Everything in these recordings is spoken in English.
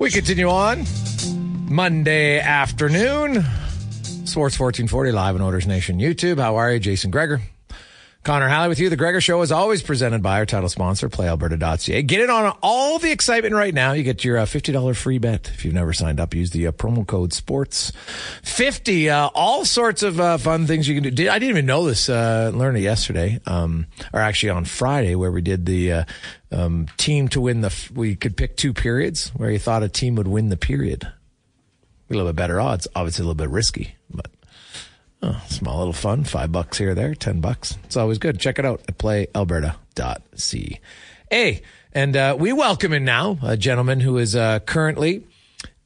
We continue on Monday afternoon. Sports 1440 live on Oilers Nation YouTube. How are you? Jason Gregor. Connor Halley with you. The Gregor Show is always presented by our title sponsor, PlayAlberta.ca. Get in on all the excitement right now. You get your uh, $50 free bet. If you've never signed up, use the uh, promo code SPORTS50. Uh, all sorts of uh, fun things you can do. I didn't even know this. Uh, learned it yesterday, um, or actually on Friday, where we did the uh, um, team to win the. We could pick two periods where you thought a team would win the period. A little bit better odds. Obviously, a little bit risky, but Oh, small little fun. Five bucks here there, ten bucks. It's always good. Check it out at playalberta.ca. And uh, we welcome in now a gentleman who is uh, currently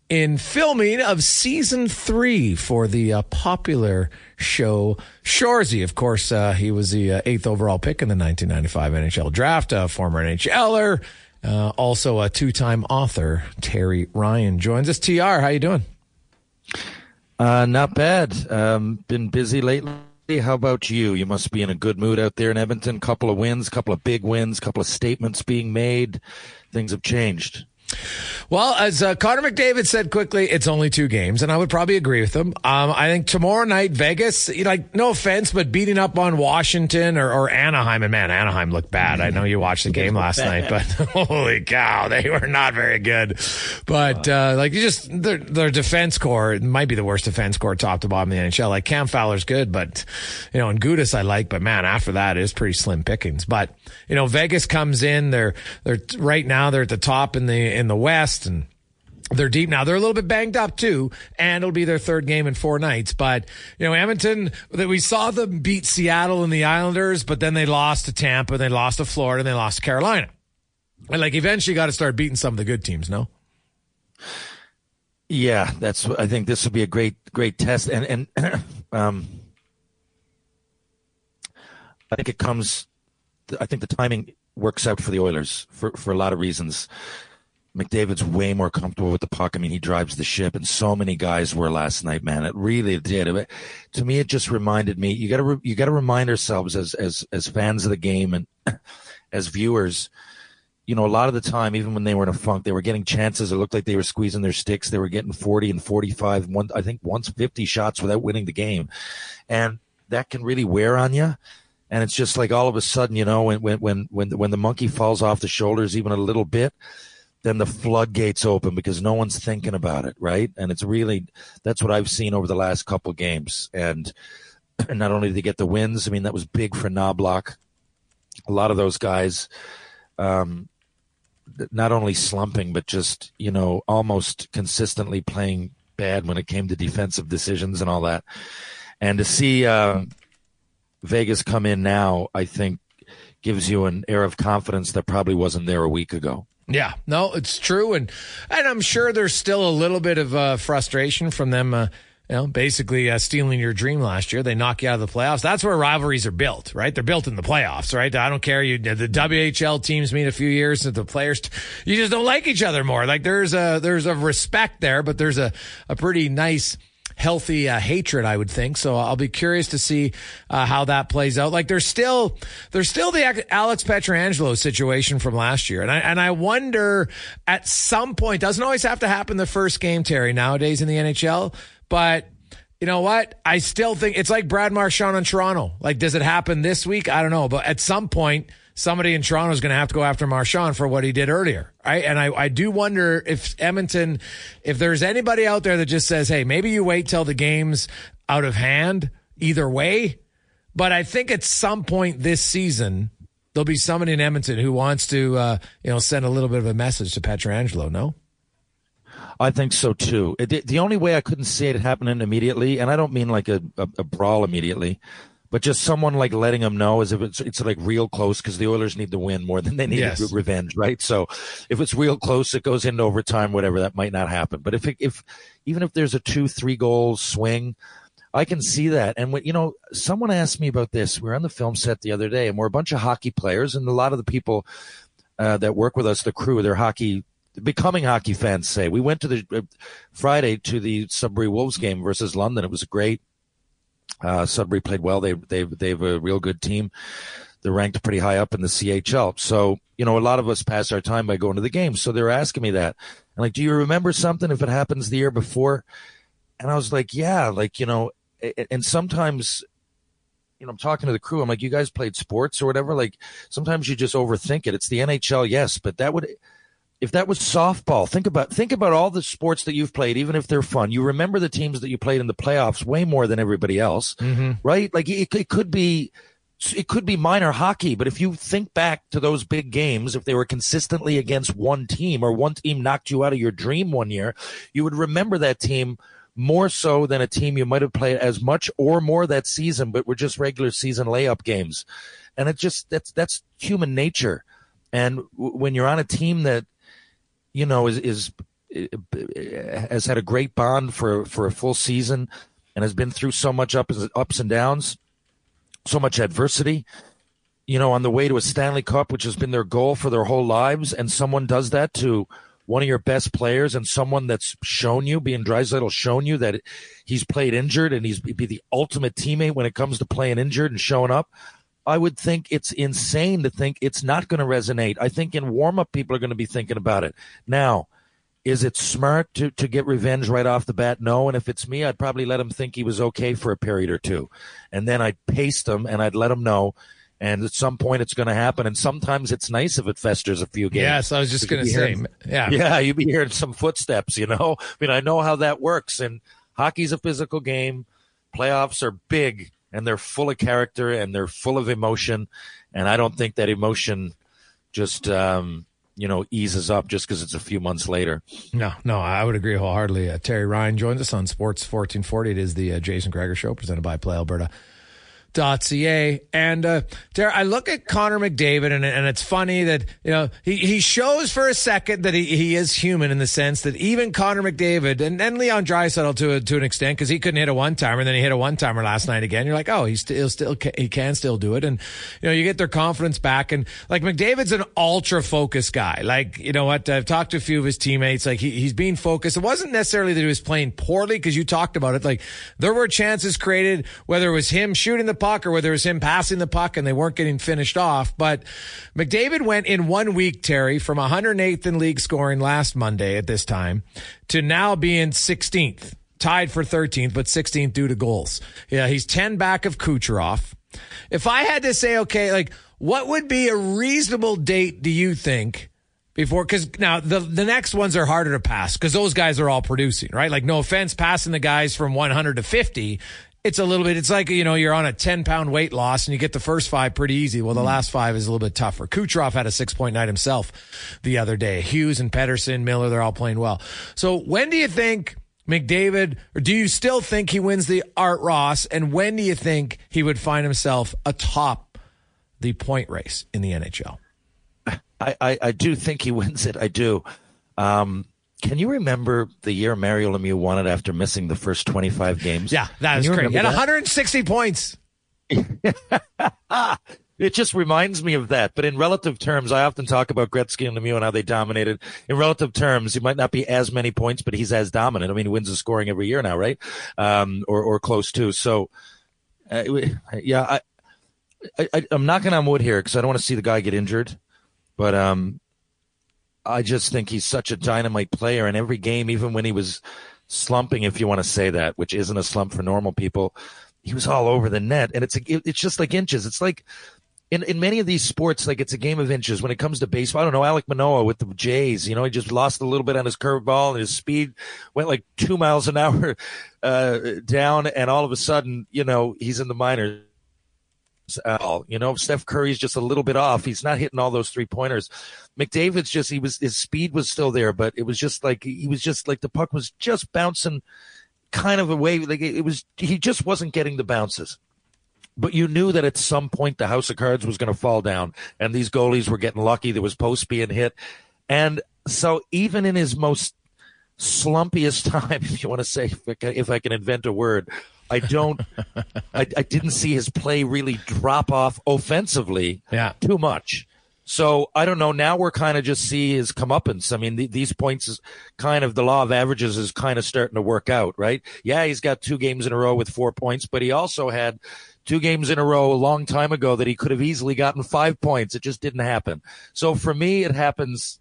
in filming of season three for the uh, popular show Shoresy. Of course, uh, he was the uh, eighth overall pick in the 1995 NHL draft, a former NHLer, uh, also a two-time author. Terry Ryan joins us. Tr, how you doing? Uh, not bad. Um, been busy lately. How about you? You must be in a good mood out there in Edmonton. Couple of wins, couple of big wins, couple of statements being made. Things have changed. Well, as uh, Connor McDavid said quickly, it's only two games, and I would probably agree with him. Um, I think tomorrow night, Vegas, like, no offense, but beating up on Washington or, or Anaheim, and man, Anaheim looked bad. I know you watched the game last night, but holy cow, they were not very good. But, uh, like, you just, their, their defense core might be the worst defense core top to bottom in the NHL. Like, Cam Fowler's good, but, you know, and Gudas I like, but man, after that, it's pretty slim pickings. But, you know, Vegas comes in, they're, they're, right now, they're at the top in the, in the West, and they're deep now. They're a little bit banged up too, and it'll be their third game in four nights. But you know, Edmonton, that we saw them beat Seattle and the Islanders, but then they lost to Tampa, they lost to Florida, and they lost to Carolina. And like eventually, got to start beating some of the good teams. No. Yeah, that's. I think this will be a great, great test, and and um, I think it comes. I think the timing works out for the Oilers for for a lot of reasons. McDavid's way more comfortable with the puck. I mean, he drives the ship, and so many guys were last night, man. It really did. It, to me, it just reminded me. You got to re, you got to remind ourselves as as as fans of the game and as viewers. You know, a lot of the time, even when they were in a funk, they were getting chances. It looked like they were squeezing their sticks. They were getting forty and forty-five. One, I think, once fifty shots without winning the game, and that can really wear on you and it's just like all of a sudden, you know, when when when when when the monkey falls off the shoulders even a little bit, then the floodgates open because no one's thinking about it, right? And it's really that's what I've seen over the last couple games. And not only did they get the wins, I mean that was big for Knoblauch. A lot of those guys, um, not only slumping, but just, you know, almost consistently playing bad when it came to defensive decisions and all that. And to see uh, Vegas come in now, I think gives you an air of confidence that probably wasn't there a week ago. Yeah, no, it's true, and and I'm sure there's still a little bit of uh, frustration from them. Uh, you know, basically uh, stealing your dream last year. They knock you out of the playoffs. That's where rivalries are built, right? They're built in the playoffs, right? I don't care. You the WHL teams meet a few years, the players you just don't like each other more. Like there's a there's a respect there, but there's a a pretty nice healthy uh, hatred, I would think. So I'll be curious to see uh, how that plays out. Like there's still there's still the Alex Pietrangelo situation from last year, and I and I wonder at some point doesn't always have to happen the first game, Terry. Nowadays in the NHL, but. You know what? I still think it's like Brad Marchand on Toronto. Like, does it happen this week? I don't know. But at some point, somebody in Toronto is going to have to go after Marchand for what he did earlier. Right. And I, I do wonder if Edmonton, if there's anybody out there that just says, Hey, maybe you wait till the game's out of hand either way. But I think at some point this season, there'll be somebody in Edmonton who wants to, uh, you know, send a little bit of a message to Pietrangelo. No? I think so too. The, the only way I couldn't see it happening immediately, and I don't mean like a, a, a brawl immediately, but just someone like letting them know as if it's it's like real close because the Oilers need to win more than they need yes. revenge, right? So if it's real close, it goes into overtime, whatever. That might not happen. But if it, if even if there's a two three goal swing, I can see that. And when you know, someone asked me about this. We were on the film set the other day, and we're a bunch of hockey players, and a lot of the people uh, that work with us, the crew, they're hockey becoming hockey fans say we went to the uh, Friday to the Sudbury Wolves game versus London. It was great. Uh, Sudbury played well. They they they have a real good team. They're ranked pretty high up in the CHL. So you know, a lot of us pass our time by going to the games. So they're asking me that, and like, do you remember something if it happens the year before? And I was like, yeah, like you know, and sometimes you know, I'm talking to the crew. I'm like, you guys played sports or whatever. Like, sometimes you just overthink it. It's the NHL, yes, but that would if that was softball, think about think about all the sports that you've played, even if they're fun. You remember the teams that you played in the playoffs way more than everybody else, mm-hmm. right? Like it, it could be it could be minor hockey, but if you think back to those big games, if they were consistently against one team or one team knocked you out of your dream one year, you would remember that team more so than a team you might have played as much or more that season, but were just regular season layup games. And it just that's that's human nature. And w- when you're on a team that you know, is, is has had a great bond for for a full season and has been through so much ups ups and downs, so much adversity. You know, on the way to a Stanley Cup, which has been their goal for their whole lives, and someone does that to one of your best players and someone that's shown you, being Draisaitl, shown you that he's played injured and he's be the ultimate teammate when it comes to playing injured and showing up. I would think it's insane to think it's not going to resonate. I think in warm up, people are going to be thinking about it. Now, is it smart to, to get revenge right off the bat? No. And if it's me, I'd probably let him think he was okay for a period or two. And then I'd paste him and I'd let him know. And at some point, it's going to happen. And sometimes it's nice if it festers a few games. Yes, I was just going to say, hearing, yeah. Yeah, you'd be hearing some footsteps, you know? I mean, I know how that works. And hockey's a physical game. Playoffs are big and they're full of character and they're full of emotion. And I don't think that emotion just, um, you know, eases up just because it's a few months later. No, no, I would agree wholeheartedly. Uh, Terry Ryan joins us on Sports 1440. It is the uh, Jason Gregor Show presented by Play Alberta ca and uh I look at Connor McDavid and and it's funny that you know he he shows for a second that he, he is human in the sense that even Connor McDavid and, and Leon Draisaitl to a, to an extent because he couldn't hit a one timer and then he hit a one timer last night again. You're like oh he's still still he can still do it. And you know you get their confidence back and like McDavid's an ultra focused guy. Like you know what? I've talked to a few of his teammates. Like he, he's being focused. It wasn't necessarily that he was playing poorly because you talked about it. Like there were chances created whether it was him shooting the puck or whether it was him passing the puck and they weren't getting finished off. But McDavid went in one week, Terry, from 108th in league scoring last Monday at this time to now being 16th, tied for 13th, but 16th due to goals. Yeah, he's 10 back of Kucherov. If I had to say, okay, like, what would be a reasonable date, do you think? before because now the the next ones are harder to pass because those guys are all producing right like no offense passing the guys from 100 to 50 it's a little bit, it's like, you know, you're on a 10 pound weight loss and you get the first five pretty easy. Well, the mm. last five is a little bit tougher. Kucherov had a six point night himself the other day. Hughes and Pettersson, Miller, they're all playing well. So when do you think McDavid, or do you still think he wins the Art Ross? And when do you think he would find himself atop the point race in the NHL? I, I, I do think he wins it. I do. Um, can you remember the year Mario Lemieux won it after missing the first 25 games? Yeah, that is great. He had 160 points. it just reminds me of that. But in relative terms, I often talk about Gretzky and Lemieux and how they dominated. In relative terms, he might not be as many points, but he's as dominant. I mean, he wins the scoring every year now, right? Um, or, or close to. So, uh, yeah, I, I, I'm knocking on wood here because I don't want to see the guy get injured. But um, I just think he's such a dynamite player. And every game, even when he was slumping, if you want to say that, which isn't a slump for normal people, he was all over the net. And it's a, it's just like inches. It's like in, in many of these sports, like it's a game of inches. When it comes to baseball, I don't know, Alek Manoah with the Jays, you know, he just lost a little bit on his curveball and his speed went like two miles an hour uh, down. And all of a sudden, you know, he's in the minors all. You know, Steph Curry's just a little bit off. He's not hitting all those three pointers. McDavid's just he was his speed was still there, but it was just like he was just like the puck was just bouncing kind of away. Like it was he just wasn't getting the bounces. But you knew that at some point the house of cards was going to fall down, and these goalies were getting lucky. There was post being hit, and so even in his most slumpiest time, if you want to say, if I can invent a word, I don't. I, I, didn't see his play really drop off offensively. Yeah. too much. So I don't know. Now we're kind of just see his comeuppance. I mean, the, these points is kind of the law of averages is kind of starting to work out, right? Yeah, he's got two games in a row with four points, but he also had two games in a row a long time ago that he could have easily gotten five points. It just didn't happen. So for me, it happens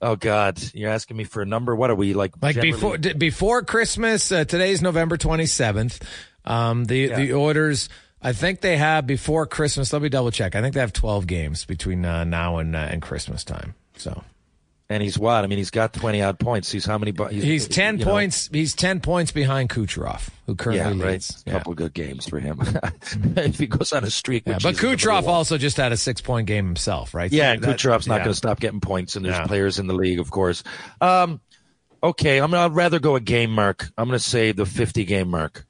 Oh God, you're asking me for a number. What are we like? Like generally? before before Christmas. Uh, today's November 27th. Um, the yeah. the Oilers. I think they have before Christmas. Let me double check. I think they have 12 games between uh, now and uh, and Christmas time. So and he's what? I mean, he's got twenty odd points. He's how many? He's, he's ten points. Know? He's ten points behind Kucherov, who currently yeah, leads. A couple good games for him if he goes on a streak. Yeah, but Kucherov also just had a six point game himself, right? Yeah, and Kucherov's not going to stop getting points, and there's yeah. players in the league, of course. Um, okay, I'm. I'd rather go a game mark. I'm going to say the fifty game mark.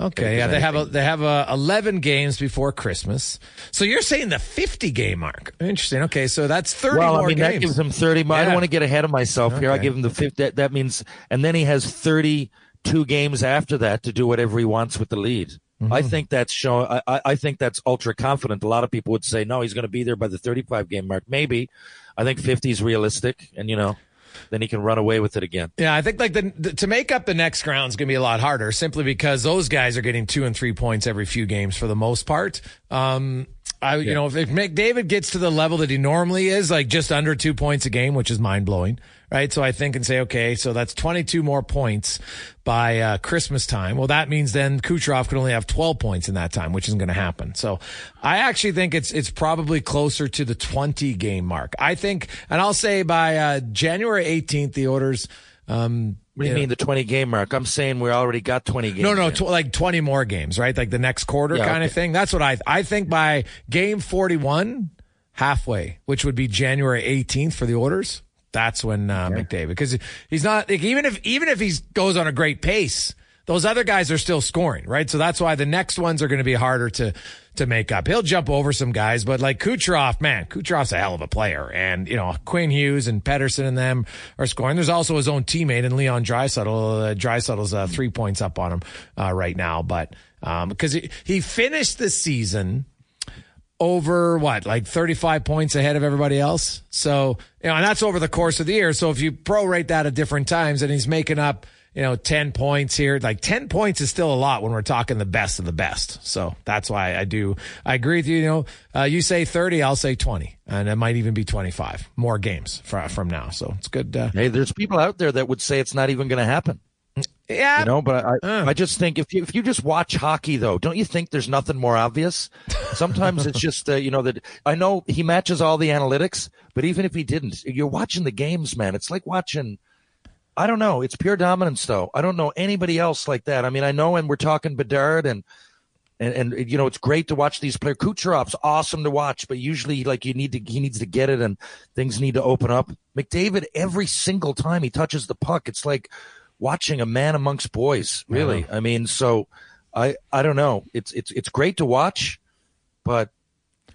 Okay, yeah, they have a, they have a 11 games before Christmas. So you're saying the 50 game mark? Interesting. Okay, so that's 30 well, more I mean, games. that gives him 30. Yeah. I don't want to get ahead of myself okay. here. I give him the 50. That, that means, and then he has 32 games after that to do whatever he wants with the lead. Mm-hmm. I think that's showing. I, I think that's ultra confident. A lot of people would say no, he's going to be there by the 35 game mark. Maybe. I think 50 is realistic, and you know then he can run away with it again. Yeah, I think like the, the to make up the next ground is going to be a lot harder simply because those guys are getting two and three points every few games for the most part. Um, I, you know, if, if McDavid gets to the level that he normally is, like just under two points a game, which is mind blowing, right? So I think and say, okay, so that's 22 more points by uh, Christmas time. Well, that means then Kucherov could only have 12 points in that time, which isn't going to happen. So I actually think it's, it's probably closer to the 20 game mark. I think, and I'll say by uh, January 18th, the Oilers, um, what do you, mean the 20 game mark? I'm saying we already got 20 games. No, no, tw- like 20 more games, right? Like the next quarter yeah, kind okay. of thing. That's what I I think by game 41 halfway, which would be January 18th for the Oilers. That's when uh, okay. McDavid because he's not like, even if even if he goes on a great pace, those other guys are still scoring, right? So that's why the next ones are going to be harder to to make up. He'll jump over some guys, but like Kucherov, man, Kucherov's a hell of a player. And, you know, Quinn Hughes and Pettersson and them are scoring. There's also his own teammate and Leon Draisaitl. Uh, uh, three points up on him uh, right now. But because um, he, he finished the season over what, like 35 points ahead of everybody else. So, you know, and that's over the course of the year. So if you prorate that at different times and he's making up – you know, 10 points here. Like 10 points is still a lot when we're talking the best of the best. So that's why I do, I agree with you. You know, uh, you say 30, I'll say 20 and it might even be 25 more games from, from now. So it's good. Uh, hey, there's people out there that would say it's not even going to happen. Yeah, you know, but I, uh. I just think if you if you just watch hockey though, don't you think there's nothing more obvious? Sometimes it's just uh, you know that I know he matches all the analytics, but even if he didn't, you're watching the games, man. It's like watching I don't know. It's pure dominance, though. I don't know anybody else like that. I mean, I know, and we're talking Bedard, and and and you know, it's great to watch these players. Kucherov's awesome to watch, but usually, like you need to, he needs to get it, and things need to open up. McDavid, every single time he touches the puck, it's like watching a man amongst boys. Really, I mean, so I I don't know. It's it's it's great to watch, but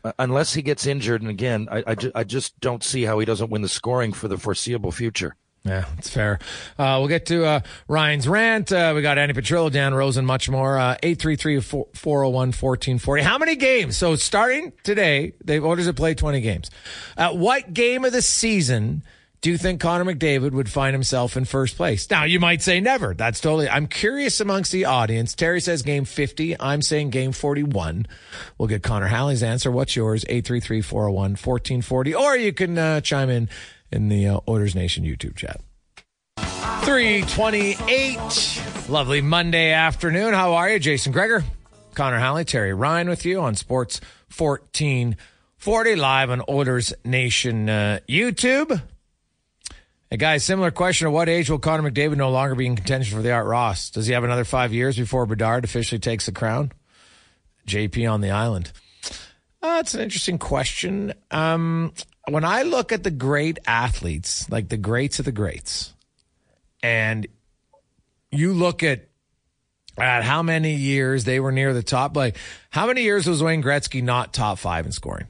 uh, unless he gets injured, and again, I I, ju- I just don't see how he doesn't win the scoring for the foreseeable future. Yeah, it's fair. Uh, we'll get to uh, Ryan's rant. Uh, we got Andy Petrillo, Dan Rosen, much more. Uh, 833-401-1440. How many games? So starting today, they've orders to play 20 games. At what game of the season do you think Connor McDavid would find himself in first place? Now, you might say never. That's totally. I'm curious amongst the audience. Terry says game 50. I'm saying game 41. We'll get Connor Halley's answer. What's yours? 833-401-1440. Or you can uh, chime in in the uh, Oilers Nation YouTube chat. 328. Lovely Monday afternoon. How are you? Jason Gregor, Connor Halley, Terry Ryan with you on Sports 1440 live on Oilers Nation uh, YouTube. Hey guys, similar question. At what age will Connor McDavid no longer be in contention for the Art Ross? Does he have another five years before Bedard officially takes the crown? JP on the island. Uh, that's an interesting question. Um, when I look at the great athletes, like the greats of the greats, and you look at at how many years they were near the top, like how many years was Wayne Gretzky not top five in scoring?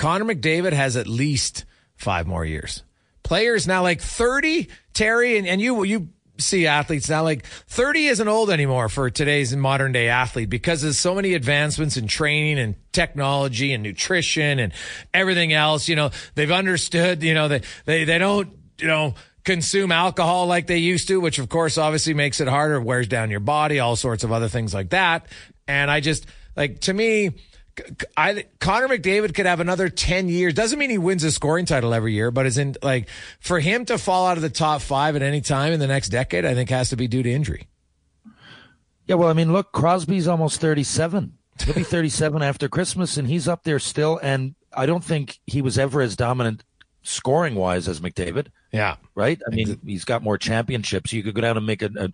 Connor McDavid has at least five more years. Players now like 30, Terry, and, and you you see athletes now like 30 isn't old anymore for today's modern day athlete because there's so many advancements in training and technology and nutrition and everything else you know they've understood you know they they, they don't you know consume alcohol like they used to which of course obviously makes it harder wears down your body all sorts of other things like that and i just like to me I Connor McDavid could have another 10 years. Doesn't mean he wins a scoring title every year, but is in like for him to fall out of the top 5 at any time in the next decade, I think has to be due to injury. Yeah, well, I mean, look, Crosby's almost 37. He'll be 37 after Christmas and he's up there still and I don't think he was ever as dominant scoring wise as McDavid. Yeah. Right? I mean, he's got more championships. You could go down and make a, a,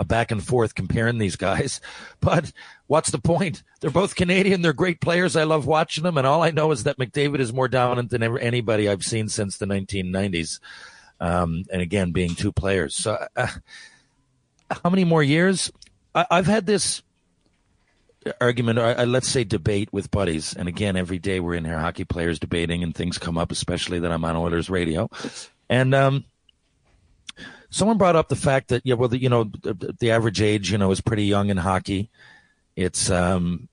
a, back and forth comparing these guys. But what's the point? They're both Canadian. They're great players. I love watching them. And all I know is that McDavid is more dominant than ever, anybody I've seen since the 1990s. Um, and again, being two players. So, uh, how many more years? I, I've had this argument, or uh, let's say debate with buddies. And again, every day we're in here, hockey players debating, and things come up, especially that I'm on Oilers radio. And um, someone brought up the fact that, yeah, well, the, you know, the, the, average age, you know, is pretty young in hockey. It's um,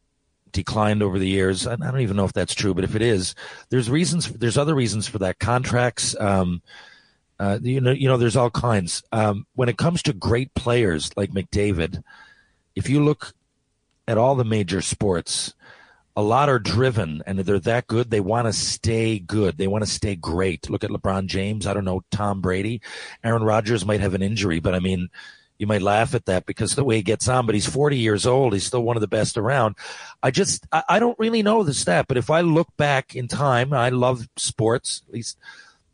declined over the years. I, don't even know if that's true, but if it is, there's reasons. There's other reasons for that. Contracts. Um, uh, you know, you know, there's all kinds. Um, when it comes to great players like McDavid, if you look at all the major sports, a lot are driven and they're that good. They want to stay good. They want to stay great. Look at LeBron James. I don't know, Tom Brady. Aaron Rodgers might have an injury, but I mean, you might laugh at that because the way he gets on, but he's 40 years old. He's still one of the best around. I just, I, I don't really know the stat, but if I look back in time, I love sports, at least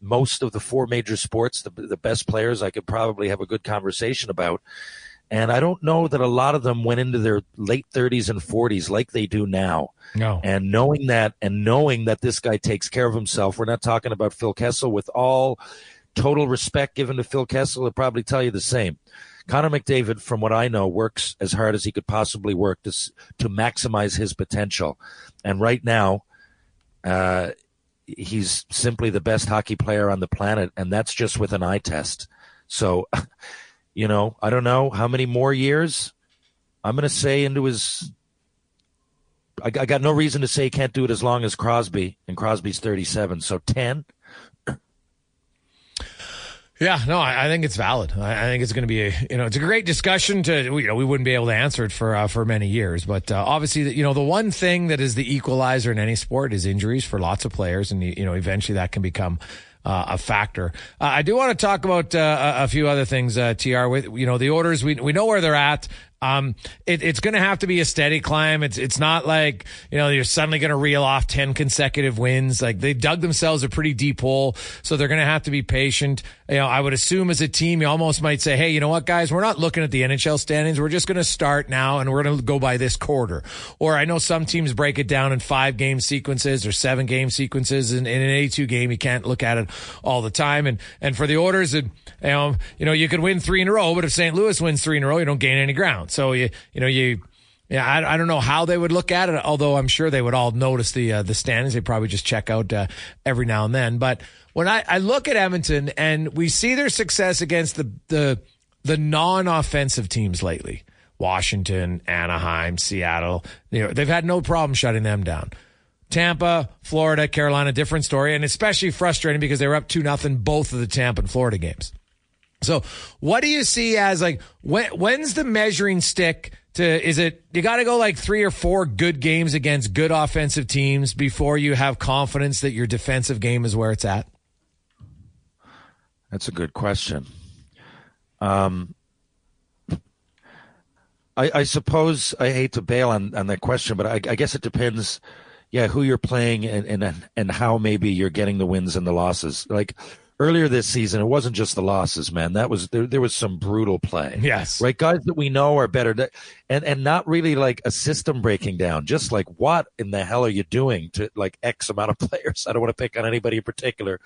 most of the four major sports, the, the best players I could probably have a good conversation about. And I don't know that a lot of them went into their late 30s and 40s like they do now. No. And knowing that, and knowing that this guy takes care of himself, we're not talking about Phil Kessel with all total respect given to Phil Kessel, he'll probably tell you the same. Connor McDavid, from what I know, works as hard as he could possibly work to to maximize his potential. And right now, uh, he's simply the best hockey player on the planet, and that's just with an eye test. So you know, I don't know how many more years. I'm going to say into his. I, I, got no reason to say he can't do it as long as Crosby, and Crosby's 37, so 10. Yeah, no, I, I, think it's valid. I, I, think it's going to be a, you know, it's a great discussion to, you know, we wouldn't be able to answer it for, uh, for many years, but, uh, obviously, you know, the one thing that is the equalizer in any sport is injuries for lots of players. And, you know, eventually that can become, uh, a factor. Uh, I do want to talk about uh, a few other things, uh, Tr. With you know the Oilers, we we know where they're at. Um, it, it's going to have to be a steady climb. It's it's not like you know you're suddenly going to reel off ten consecutive wins. Like they dug themselves a pretty deep hole, so they're going to have to be patient. You know, I would assume as a team, you almost might say, "Hey, you know what, guys, we're not looking at the NHL standings. We're just going to start now, and we're going to go by this quarter." Or I know some teams break it down in five game sequences or seven game sequences. And in an 82 game, you can't look at it all the time. And and for the Oilers, it, you know, you know, you could win three in a row, but if St. Louis wins three in a row, you don't gain any ground. So you you know you. Yeah, I, I don't know how they would look at it, although I'm sure they would all notice the uh, the standings. They probably just check out uh, every now and then. But when I, I look at Edmonton and we see their success against the the the non-offensive teams lately, Washington, Anaheim, Seattle, you know, they've had no problem shutting them down. Tampa, Florida, Carolina, different story, and especially frustrating because they were up two nothing both of the Tampa and Florida games. So, what do you see as like when, when's the measuring stick to? Is it you got to go like three or four good games against good offensive teams before you have confidence that your defensive game is where it's at? That's a good question. Um, I, I suppose I hate to bail on, on that question, but I, I guess it depends. Yeah, who you're playing and, and and how maybe you're getting the wins and the losses. Like earlier this season, it wasn't just the losses, man. That was there. There was some brutal play. Yes, right. Guys that we know are better, and and not really like a system breaking down. Just like what in the hell are you doing to like X amount of players? I don't want to pick on anybody in particular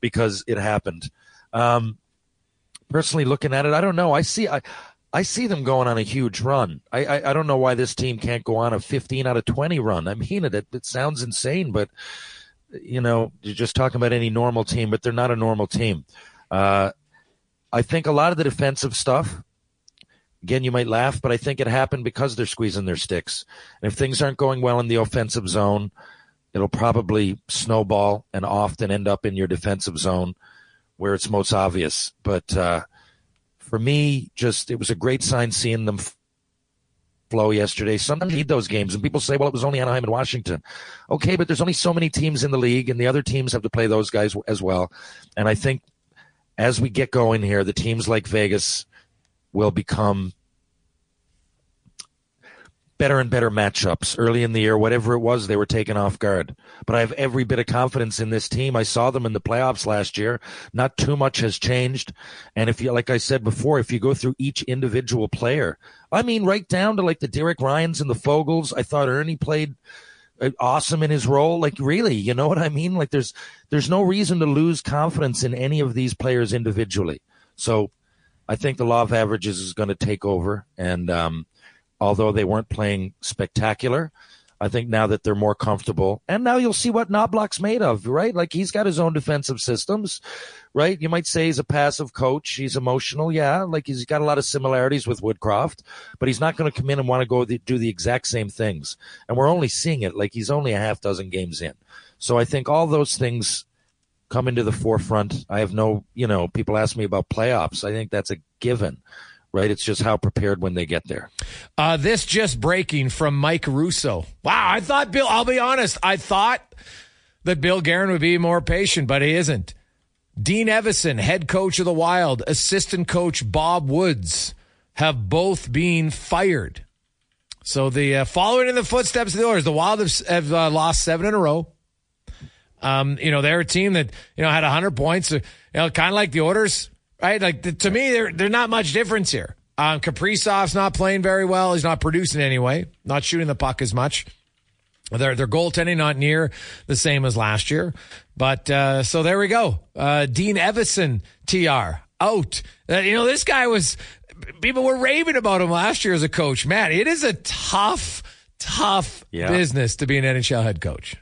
because it happened. Um, personally, looking at it, I don't know. I see. I I see them going on a huge run. I, I, I don't know why this team can't go on a 15 out of 20 run. I mean. It, it sounds insane, but you know, you're just talking about any normal team, but they're not a normal team. Uh, I think a lot of the defensive stuff, again, you might laugh, but I think it happened because they're squeezing their sticks. And if things aren't going well in the offensive zone, it'll probably snowball and often end up in your defensive zone where it's most obvious. But uh, for me, just it was a great sign seeing them flow yesterday. Sometimes you need those games, and people say, "Well, it was only Anaheim and Washington." Okay, but there's only so many teams in the league, and the other teams have to play those guys as well. And I think as we get going here, the teams like Vegas will become better and better matchups early in the year. Whatever it was, they were taken off guard. But I have every bit of confidence in this team. I saw them in the playoffs last year. Not too much has changed. And if you, like I said before, if you go through each individual player, I mean, right down to like the Derek Ryans and the Foegeles, I thought Ernie played uh, awesome in his role. Like really, you know what I mean? Like there's, there's no reason to lose confidence in any of these players individually. So I think the law of averages is going to take over. And, um, although they weren't playing spectacular. I think now that they're more comfortable, and now you'll see what Knoblauch's made of, right? Like he's got his own defensive systems, right? You might say he's a passive coach. He's emotional, yeah. Like he's got a lot of similarities with Woodcroft, but he's not going to come in and want to go the, do the exact same things. And we're only seeing it like he's only a half dozen games in. So I think all those things come into the forefront. I have no, you know, people ask me about playoffs. I think that's a given right? It's just how prepared when they get there. Uh, this just breaking from Mike Russo. Wow, I thought Bill, I'll be honest, I thought that Bill Guerin would be more patient, but he isn't. Dean Evason, head coach of the Wild, assistant coach Bob Woods have both been fired. So the uh, following in the footsteps of the Oilers, the Wild have, have uh, lost seven in a row. Um, you know, they're a team that, you know, had 100 points. You know, kind of like the Oilers right? Like the, to me, there there's not much difference here. Um, Kaprizov's not playing very well. He's not producing anyway. Not shooting the puck as much. Their their goaltending not near the same as last year. But uh, so there we go. Uh, Dean Evason, TR out. Uh, you know this guy was. People were raving about him last year as a coach. Man, it is a tough, tough yeah. business to be an NHL head coach.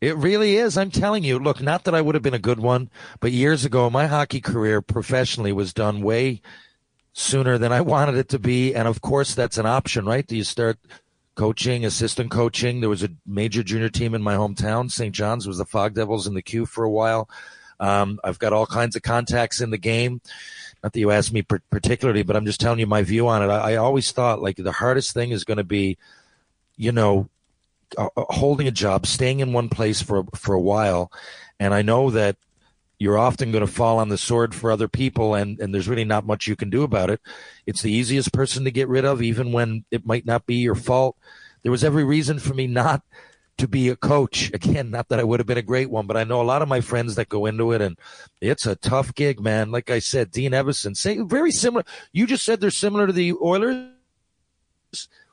It really is. I'm telling you. Look, not that I would have been a good one, but years ago, my hockey career professionally was done way sooner than I wanted it to be. And of course, that's an option, right? Do you start coaching, assistant coaching? There was a major junior team in my hometown. St. John's was the Fog Devils in the queue for a while. Um, I've got all kinds of contacts in the game. Not that you asked me particularly, but I'm just telling you my view on it. I, I always thought like the hardest thing is going to be, you know, uh, uh, holding a job, staying in one place for for a while, and I know that you're often going to fall on the sword for other people and, and there's really not much you can do about it. It's the easiest person to get rid of, even when it might not be your fault. There was every reason for me not to be a coach. Again, not that I would have been a great one, but I know a lot of my friends that go into it and it's a tough gig, man. Like I said, Dean Evason, say very similar. You just said they're similar to the Oilers.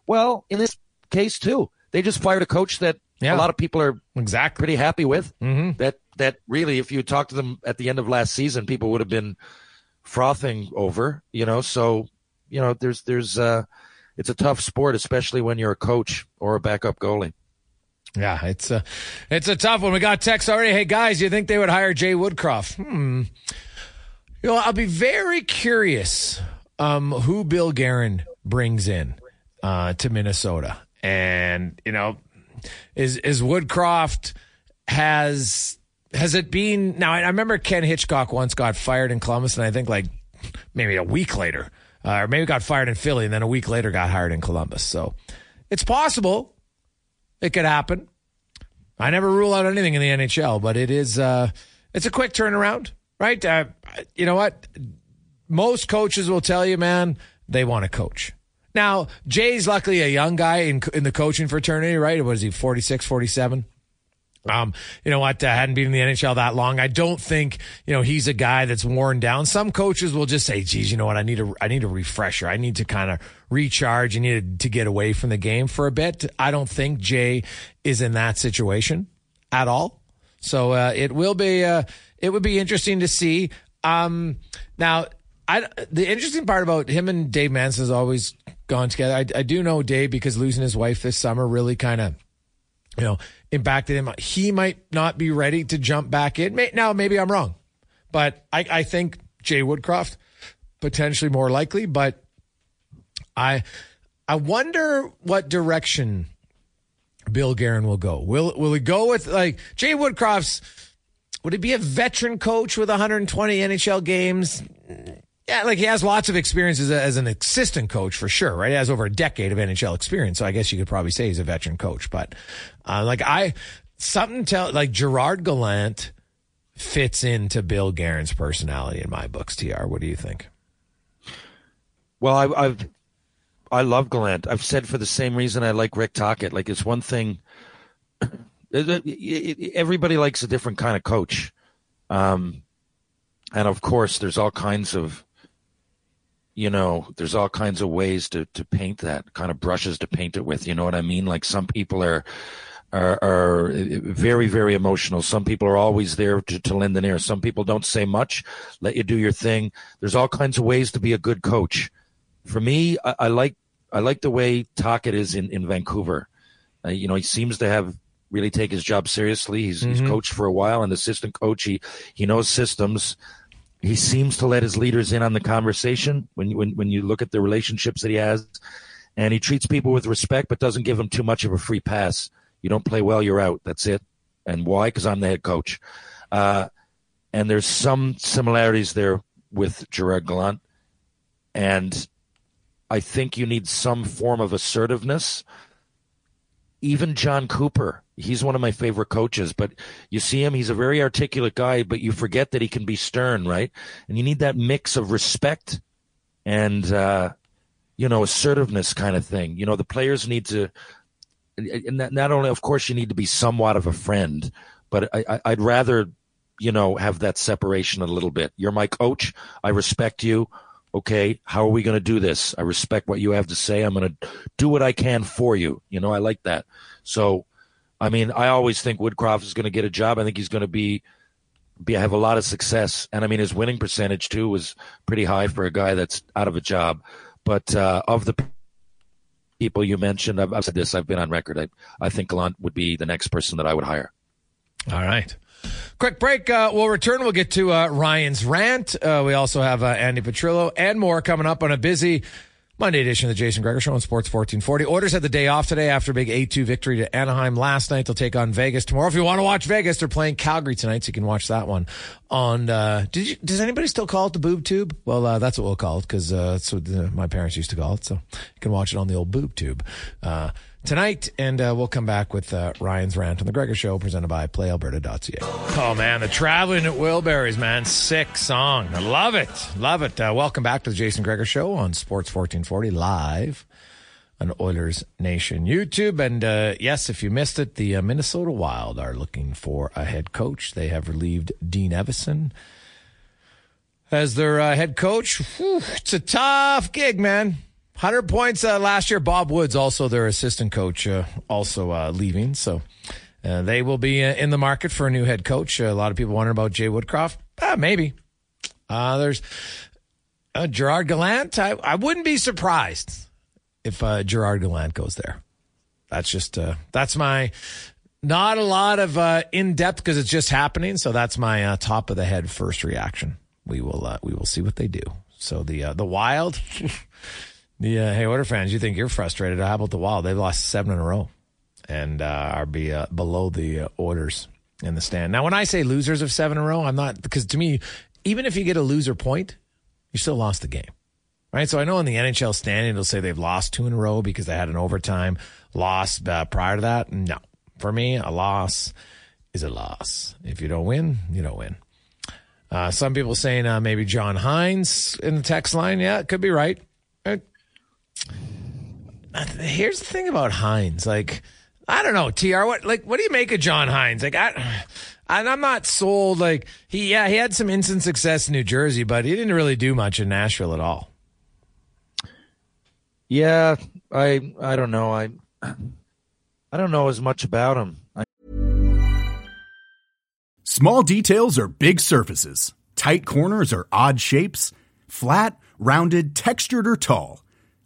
Well, in this case too, they just fired a coach that yeah. a lot of people are exactly pretty happy with. Mm-hmm. That that really, if you talked to them at the end of last season, people would have been frothing over. You know, so you know, there's there's uh, it's a tough sport, especially when you're a coach or a backup goalie. Yeah, it's a it's a tough one. We got text already. Hey guys, you think they would hire Jay Woodcroft? Hmm. You know, I'll be very curious um, who Bill Guerin brings in uh, to Minnesota, and you know, is is Woodcroft has has it been now? I remember Ken Hitchcock once got fired in Columbus, and I think like maybe a week later, uh, or maybe got fired in Philly, and then a week later got hired in Columbus. So it's possible it could happen. I never rule out anything in the NHL, but it is uh, it's a quick turnaround, right? Uh, you know what? Most coaches will tell you, man, they want to coach. Now, Jay's luckily a young guy in, in the coaching fraternity, right? Was he 46, 47? Um, you know what? Uh, hadn't been in the NHL that long. I don't think you know he's a guy that's worn down. Some coaches will just say, "Geez, you know what? I need a I need a refresher. I need to kind of recharge. I need to get away from the game for a bit." I don't think Jay is in that situation at all. So uh, it will be uh, it would be interesting to see. Um, now, I the interesting part about him and Dave Manson is always gone together. I, I do know Dave because losing his wife this summer really kind of you know impacted him. He might not be ready to jump back in. Now, maybe I'm wrong, but I, I think Jay Woodcroft potentially more likely. But I I wonder what direction Bill Guerin will go. Will will he go with like Jay Woodcroft's? Would he be a veteran coach with 120 NHL games? Yeah, like he has lots of experience as, a, as, an assistant coach for sure, right? He has over a decade of NHL experience, so I guess you could probably say he's a veteran coach. But uh, like I, something tell like Gerard Gallant fits into Bill Guerin's personality in my books. Tr, what do you think? Well, I, I've I love Gallant. I've said for the same reason I like Rick Tocchet. Like it's one thing. Everybody likes a different kind of coach. Um, and of course, there's all kinds of you know, there's all kinds of ways to, to paint that kind of brushes to paint it with. You know what I mean? Like some people are, are, are very, very emotional. Some people are always there to, to lend an ear. Some people don't say much, let you do your thing. There's all kinds of ways to be a good coach. For me, I, I like, I like the way Tocchet is in, in Vancouver. Uh, you know, he seems to have really take his job seriously. He's, mm-hmm. he's coached for a while, and assistant coach. He he knows systems he seems to let his leaders in on the conversation when when, when you look at the relationships that he has. And he treats people with respect, but doesn't give them too much of a free pass. You don't play well, you're out. That's it. And why? Because I'm the head coach. Uh, and there's some similarities there with Gerard Gallant. And I think you need some form of assertiveness. Even Jon Cooper he's one of my favorite coaches. But you see him, he's a very articulate guy, but you forget that he can be stern, right? And you need that mix of respect and, uh, you know, assertiveness kind of thing. You know, the players need to, not only, of course, you need to be somewhat of a friend, but I, I'd rather, you know, have that separation a little bit. You're my coach. I respect you. Okay, how are we going to do this? I respect what you have to say. I'm going to do what I can for you. You know, I like that. So I mean, I always think Woodcroft is going to get a job. I think he's going to be, be have a lot of success, and I mean his winning percentage too was pretty high for a guy that's out of a job. But uh, of the people you mentioned, I've, I've, said this. I've been on record. I, I think Gallant would be the next person that I would hire. All right. Quick break. Uh, we'll return. We'll get to uh, Ryan's rant. Uh, we also have uh, Andy Petrillo and more coming up on a busy Monday edition of the Jason Gregor Show on Sports 1440. Oilers had the day off today after a big 8-2 victory to Anaheim last night. They'll take on Vegas tomorrow. If you want to watch Vegas, they're playing Calgary tonight, so you can watch that one on, uh, you, does anybody still call it the boob tube? Well, uh, that's what we'll call it because, uh, that's what the, my parents used to call it. So you can watch it on the old boob tube, uh, tonight, and uh, we'll come back with uh, Ryan's rant on the Gregor Show, presented by PlayAlberta.ca. Oh man, the traveling at Wilburys, man, sick song. I love it, love it. Uh, welcome back to the Jason Gregor Show on Sports 1440 live on Oilers Nation YouTube. And uh, yes, if you missed it, the uh, Minnesota Wild are looking for a head coach. They have relieved Dean Evason as their uh, head coach. Whew, it's a tough gig, man. 100 points uh, last year. Bob Woods, also their assistant coach, uh, also uh, leaving. So uh, they will be uh, in the market for a new head coach. a lot of people wondering about Jay Woodcroft. Ah, maybe. Uh, there's Gerard Gallant. I, I wouldn't be surprised if Gerard Gallant goes there. That's just, that's my, not a lot of in depth because it's just happening. So that's my top of the head first reaction. We will, we will see what they do. So the, the Wild. The uh, hey, Oilers fans, you think you're frustrated? How about the Wild? They've lost seven in a row, and uh, are be uh, below the uh, Oilers in the stand. Now, when I say losers of seven in a row, I'm not because to me, even if you get a loser point, you still lost the game, right? So I know in the NHL standing, it'll say they've lost two in a row because they had an overtime loss uh, prior to that. No, for me, a loss is a loss. If you don't win, you don't win. Uh, some people saying uh, maybe John Hynes in the text line. Yeah, it could be right. Uh, here's the thing about Hynes. Like, I don't know, TR, what like what do you make of John Hynes? Like I and I'm not sold like he yeah, he had some instant success in New Jersey, but he didn't really do much in Nashville at all. Yeah, I I don't know. I I don't know as much about him. I- Small details are big surfaces. Tight corners are odd shapes. Flat, rounded, textured or tall.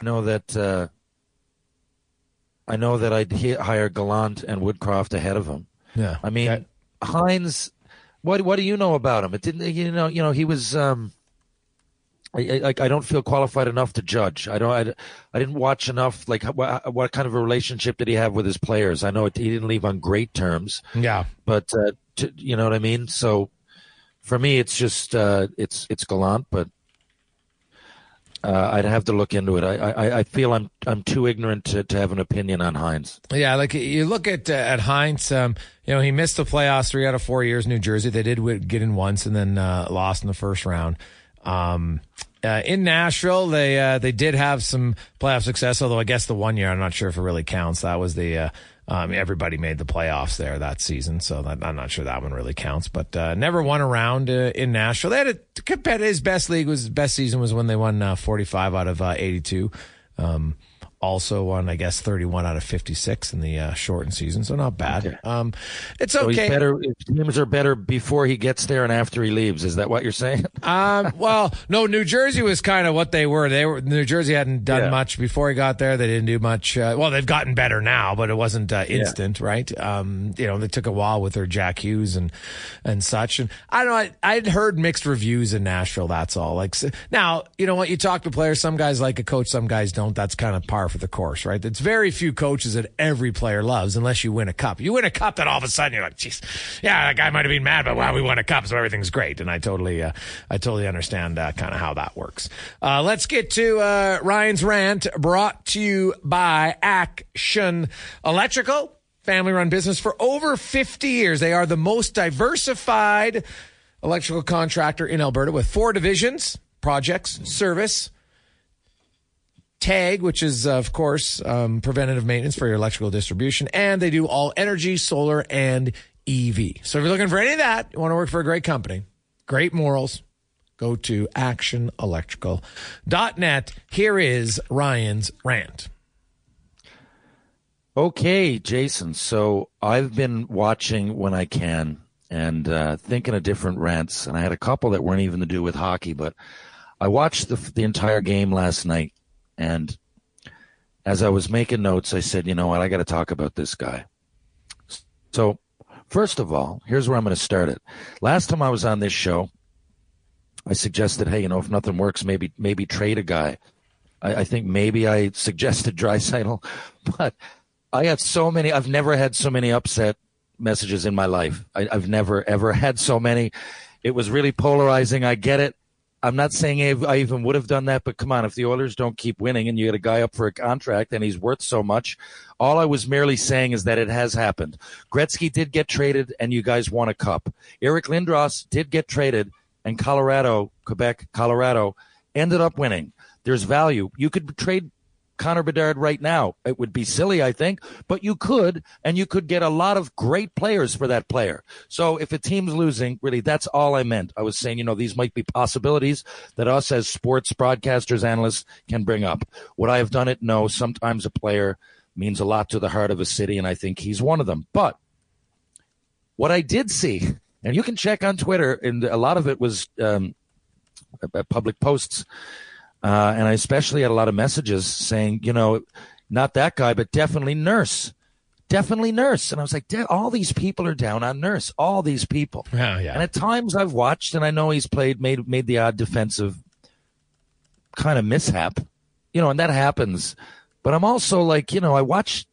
I know that uh, I know that I'd hire Gallant and Woodcroft ahead of him. Yeah, I mean Hynes. What what do you know about him? It didn't you know you know he was. Um, I, I, I don't feel qualified enough to judge. I don't. I, I didn't watch enough. Like what, what kind of a relationship did he have with his players? I know it, he didn't leave on great terms. Yeah, but uh, to, you know what I mean. So for me, it's just uh, it's it's Gallant, but uh, I'd have to look into it. I, I, I feel I'm I'm too ignorant to, to have an opinion on Hynes. Yeah, like you look at uh, at Hynes. Um, you know, he missed the playoffs three out of four years. New Jersey, they did get in once and then uh, lost in the first round. Um, uh, in Nashville, they uh, they did have some playoff success. Although I guess the one year, I'm not sure if it really counts. That was the uh, um, everybody made the playoffs there that season, so that, I'm not sure that one really counts. But uh, never won a round uh, in Nashville. They had a competitive. His best league was best season was when they won uh, 45 out of uh, 82. Um, also won, I guess, 31 out of 56 in the uh, shortened season, so not bad. Okay. Um, it's so okay. better teams are better before he gets there and after he leaves. Is that what you're saying? um, well, no. New Jersey was kind of what they were. They were New Jersey hadn't done yeah. much before he got there. They didn't do much. Uh, well, they've gotten better now, but it wasn't uh, instant, yeah. right? Um, you know, they took a while with their Jack Hughes and and such. And I don't know. I, I'd heard mixed reviews in Nashville. That's all. Like now, you know what? You talk to players. Some guys like a coach, some guys don't. That's kind of par for the course, right? It's very few coaches that every player loves unless you win a cup. You win a cup, then all of a sudden you're like, geez, yeah, that guy might have been mad, but wow, we won a cup, so everything's great. And I totally, uh, I totally understand uh, kind of how that works. Uh, let's get to uh, Ryan's rant brought to you by Action Electrical family run business for over 50 years. They are the most diversified electrical contractor in Alberta with four divisions projects, service, TAG, which is, of course, um, preventative maintenance for your electrical distribution. And they do all energy, solar, and EV. So if you're looking for any of that, you want to work for a great company, great morals, go to actionelectrical.net. Here is Ryan's rant. Okay, Jason. So I've been watching when I can and uh, thinking of different rants, and I had a couple that weren't even to do with hockey, but I watched the the entire game last night, and as I was making notes, I said, you know what, I got to talk about this guy. So, first of all, here's where I'm going to start it. Last time I was on this show, I suggested, hey, you know, if nothing works, maybe maybe trade a guy. I, I think maybe I suggested Draisaitl, but I had so many. I've never had so many upset messages in my life. I, have never ever had so many. It was really polarizing. I get it. I'm not saying I even would have done that, but come on, if the Oilers don't keep winning and you get a guy up for a contract and he's worth so much, all I was merely saying is that it has happened. Gretzky did get traded and you guys won a cup. Eric Lindros did get traded and Colorado, Quebec, Colorado ended up winning. There's value. You could trade Connor Bedard right now. It would be silly, I think, but you could, and you could get a lot of great players for that player. So if a team's losing, really, that's all I meant. I was saying, you know, these might be possibilities that us as sports broadcasters, analysts can bring up. Would I have done it? No. Sometimes a player means a lot to the heart of a city, and I think he's one of them. But what I did see, and you can check on Twitter, and a lot of it was um, public posts uh, and I especially had a lot of messages saying, you know, not that guy, but definitely Nurse. Definitely Nurse. And I was like, all these people are down on Nurse. All these people. Yeah, yeah. And at times I've watched and I know he's played, made, made the odd defensive kind of mishap, you know, and that happens. But I'm also like, you know, I watch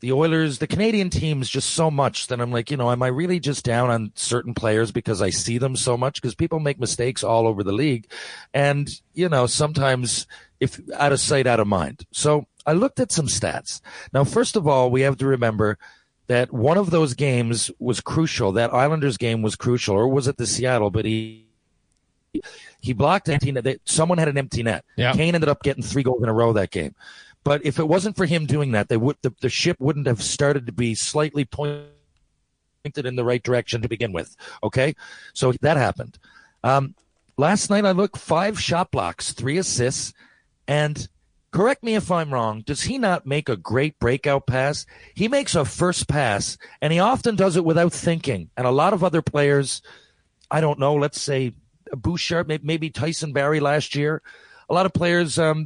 the Oilers, the Canadian teams just so much that I'm like, you know, am I really just down on certain players because I see them so much? Because people make mistakes all over the league. And, you know, sometimes if out of sight, out of mind. So I looked at some stats. Now, first of all, we have to remember that one of those games was crucial. That Islanders game was crucial, or was it the Seattle? But he he blocked empty net. Someone had an empty net. Yeah. Kane ended up getting three goals in a row that game. But if it wasn't for him doing that, they would the, the ship wouldn't have started to be slightly pointed in the right direction to begin with. Okay, so that happened. Um, last night I looked five shot blocks, three assists, and correct me if I'm wrong. Does he not make a great breakout pass? He makes a first pass, and he often does it without thinking. And a lot of other players, I don't know, let's say Bouchard, maybe Tyson Barrie last year. A lot of players, um,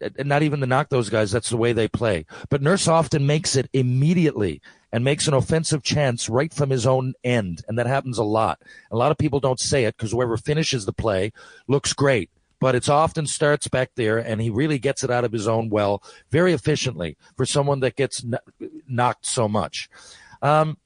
and not even to knock those guys, that's the way they play. But Nurse often makes it immediately and makes an offensive chance right from his own end. And that happens a lot. A lot of people don't say it because whoever finishes the play looks great. But it's often starts back there, and he really gets it out of his own well very efficiently for someone that gets knocked so much. Um,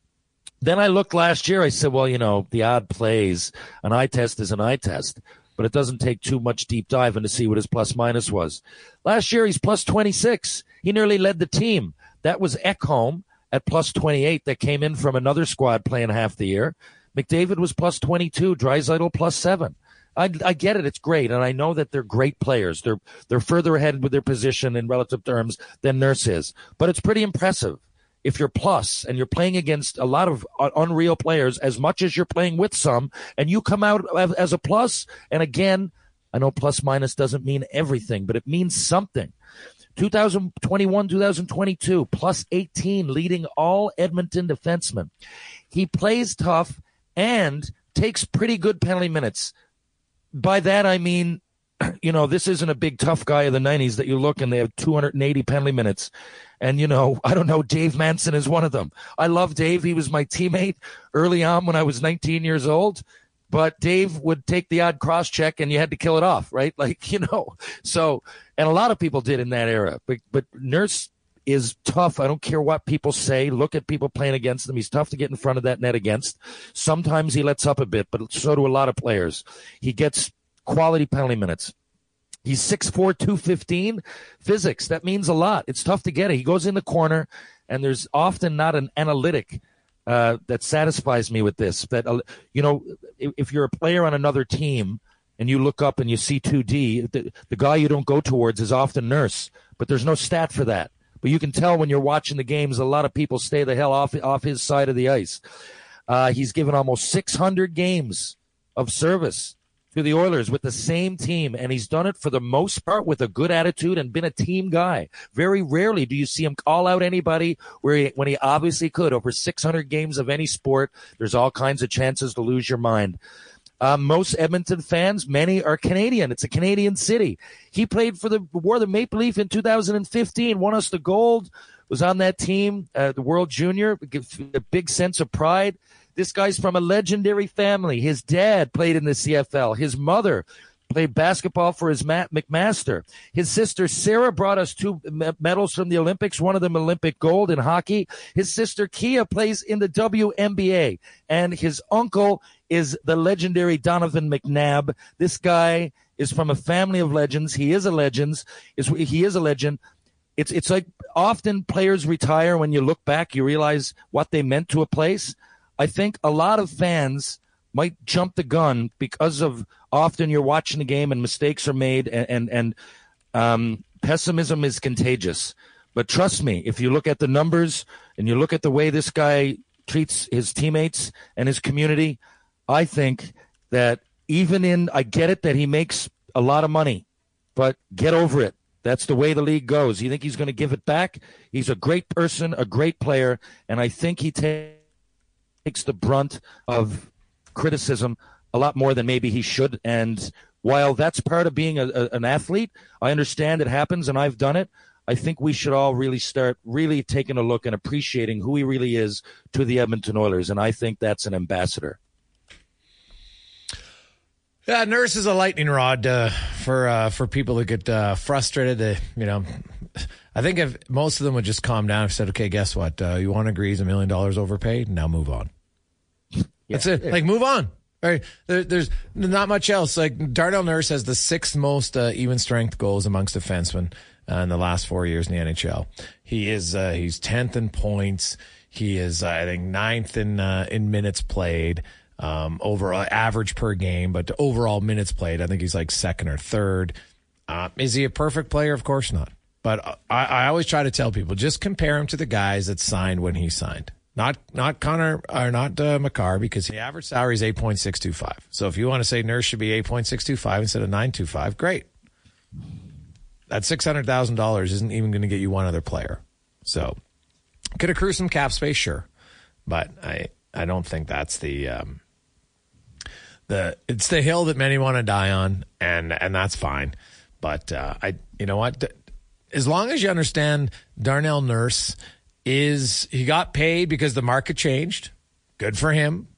then I looked last year. I said, well, you know, the odd plays, an eye test is an eye test but it doesn't take too much deep diving to see what his plus minus was. Last year, he's plus 26. He nearly led the team. That was Ekholm at plus 28 that came in from another squad playing half the year. McDavid was plus 22, Draisaitl plus seven. I, I, get it. It's great. And I know that they're great players. They're, they're further ahead with their position in relative terms than Nurse is, but it's pretty impressive if you're plus and you're playing against a lot of unreal players as much as you're playing with some and you come out as a plus and again i know plus minus doesn't mean everything but it means something. 2021 2022 plus 18 leading all edmonton defensemen. He plays tough and takes pretty good penalty minutes. By that i mean you know, this isn't a big tough guy of the 90s that you look and they have 280 penalty minutes. And, you know, I don't know, Dave Manson is one of them. I love Dave. He was my teammate early on when I was 19 years old. but Dave would take the odd cross check and you had to kill it off, right? Like, you know, so, and a lot of people did in that era, but, but Nurse is tough. I don't care what people say. Look at people playing against him. He's tough to get in front of that net against. Sometimes he lets up a bit, but so do a lot of players. He gets quality penalty minutes. He's 6'4, 215. Physics, that means a lot. It's tough to get it. He goes in the corner, and there's often not an analytic uh, that satisfies me with this. That, uh, you know, if, if, you're a player on another team and you look up and you see 2D, the, the guy you don't go towards is often Nurse, but there's no stat for that. But you can tell when you're watching the games, a lot of people stay the hell off, off his side of the ice. Uh, he's given almost 600 games of service to the Oilers with the same team, and he's done it for the most part with a good attitude and been a team guy. Very rarely do you see him call out anybody where he, when he obviously could. Over 600 games of any sport, there's all kinds of chances to lose your mind. Uh, most Edmonton fans, many are Canadian. It's a Canadian city. He played for the wore the Maple Leaf in 2015, won us the gold, was on that team, uh, the World Junior, a big sense of pride. This guy's from a legendary family. His dad played in the CFL. His mother played basketball for his Matt McMaster. His sister Sarah brought us two medals from the Olympics, one of them Olympic gold in hockey. His sister Kia plays in the WNBA, and his uncle is the legendary Donovan McNabb. This guy is from a family of legends. He is a legend. Is he is a legend. It's it's like often players retire when you look back, you realize what they meant to a place. I think a lot of fans might jump the gun because of often you're watching the game and mistakes are made and and, and um, pessimism is contagious. But trust me, if you look at the numbers and you look at the way this guy treats his teammates and his community, I think that even in I get it that he makes a lot of money, but get over it. That's the way the league goes. You think he's going to give it back? He's a great person, a great player, and I think he takes takes the brunt of criticism a lot more than maybe he should. And while that's part of being a, a, an athlete, I understand it happens and I've done it. I think we should all really start really taking a look and appreciating who he really is to the Edmonton Oilers. And I think that's an ambassador. Yeah, Nurse is a lightning rod uh, for uh, for people who get uh, frustrated. They, you know, I think if most of them would just calm down and said, "Okay, guess what? Uh, you want to agree he's a million dollars overpaid? Now move on." Yeah. That's it. Like move on. Right. There, there's not much else. Like Darnell Nurse has the sixth most uh, even strength goals amongst defensemen uh, in the last four years in the NHL. He is uh, he's tenth in points. He is uh, I think ninth in uh, in minutes played. Um, overall average per game, but overall minutes played, I think he's like second or third. Is he a perfect player? Of course not. But I, I always try to tell people just compare him to the guys that signed when he signed. Not not Connor or not uh, Makar because the average salary is eight point six two five. So if you want to say Nurse should be eight point six two five instead of nine two five, great. That six hundred thousand dollars isn't even going to get you one other player. So could accrue some cap space, sure, but I I don't think that's the um, the it's the hill that many want to die on, and and that's fine. But uh, I you know what as long as you understand Darnell Nurse is he got paid because the market changed. Good for him.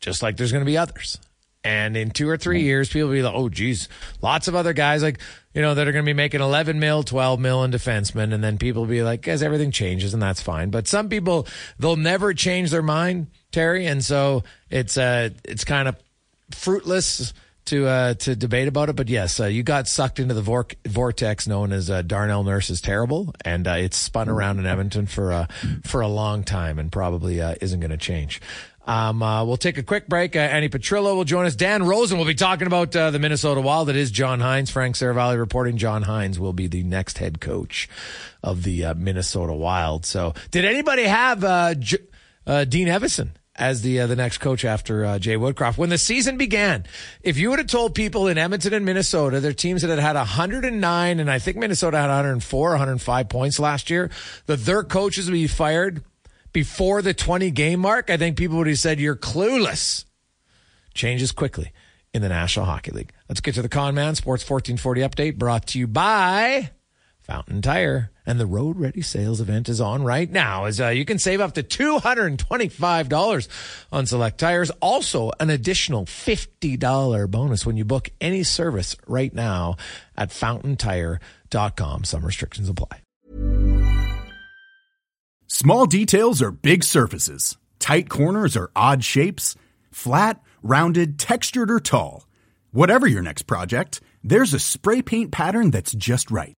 Just like there's going to be others. And in two or three years, people will be like, oh, geez, lots of other guys like, you know, that are going to be making 11 mil, 12 mil in defensemen. And then people will be like, guys, everything changes and that's fine. But some people, they'll never change their mind, Terry. And so it's, uh, it's kind of fruitless to uh, to debate about it, but yes, uh, you got sucked into the vor- vortex known as uh, Darnell Nurse is terrible, and uh, it's spun around in Edmonton for uh, for a long time, and probably uh, isn't going to change. Um, we'll take a quick break. Annie Petrillo will join us. Dan Rosen will be talking about the Minnesota Wild. It is John Hynes. Frank Seravalli reporting. John Hynes will be the next head coach of the Minnesota Wild. So, did anybody have J- Dean Evason as the uh, the next coach after uh, Jay Woodcroft. When the season began, if you would have told people in Edmonton and Minnesota, their teams that had had 109 and I think Minnesota had 104, 105 points last year, that their coaches would be fired before the 20 game mark, I think people would have said you're clueless. Changes quickly in the National Hockey League. Let's get to the Con Man Sports 1440 update brought to you by Fountain Tire. And the Road Ready sales event is on right now as uh, you can save up to $225 on select tires. Also, an additional $50 bonus when you book any service right now at fountaintire.com. Some restrictions apply. Small details are big surfaces. Tight corners are odd shapes. Flat, rounded, textured, or tall. Whatever your next project, there's a spray paint pattern that's just right.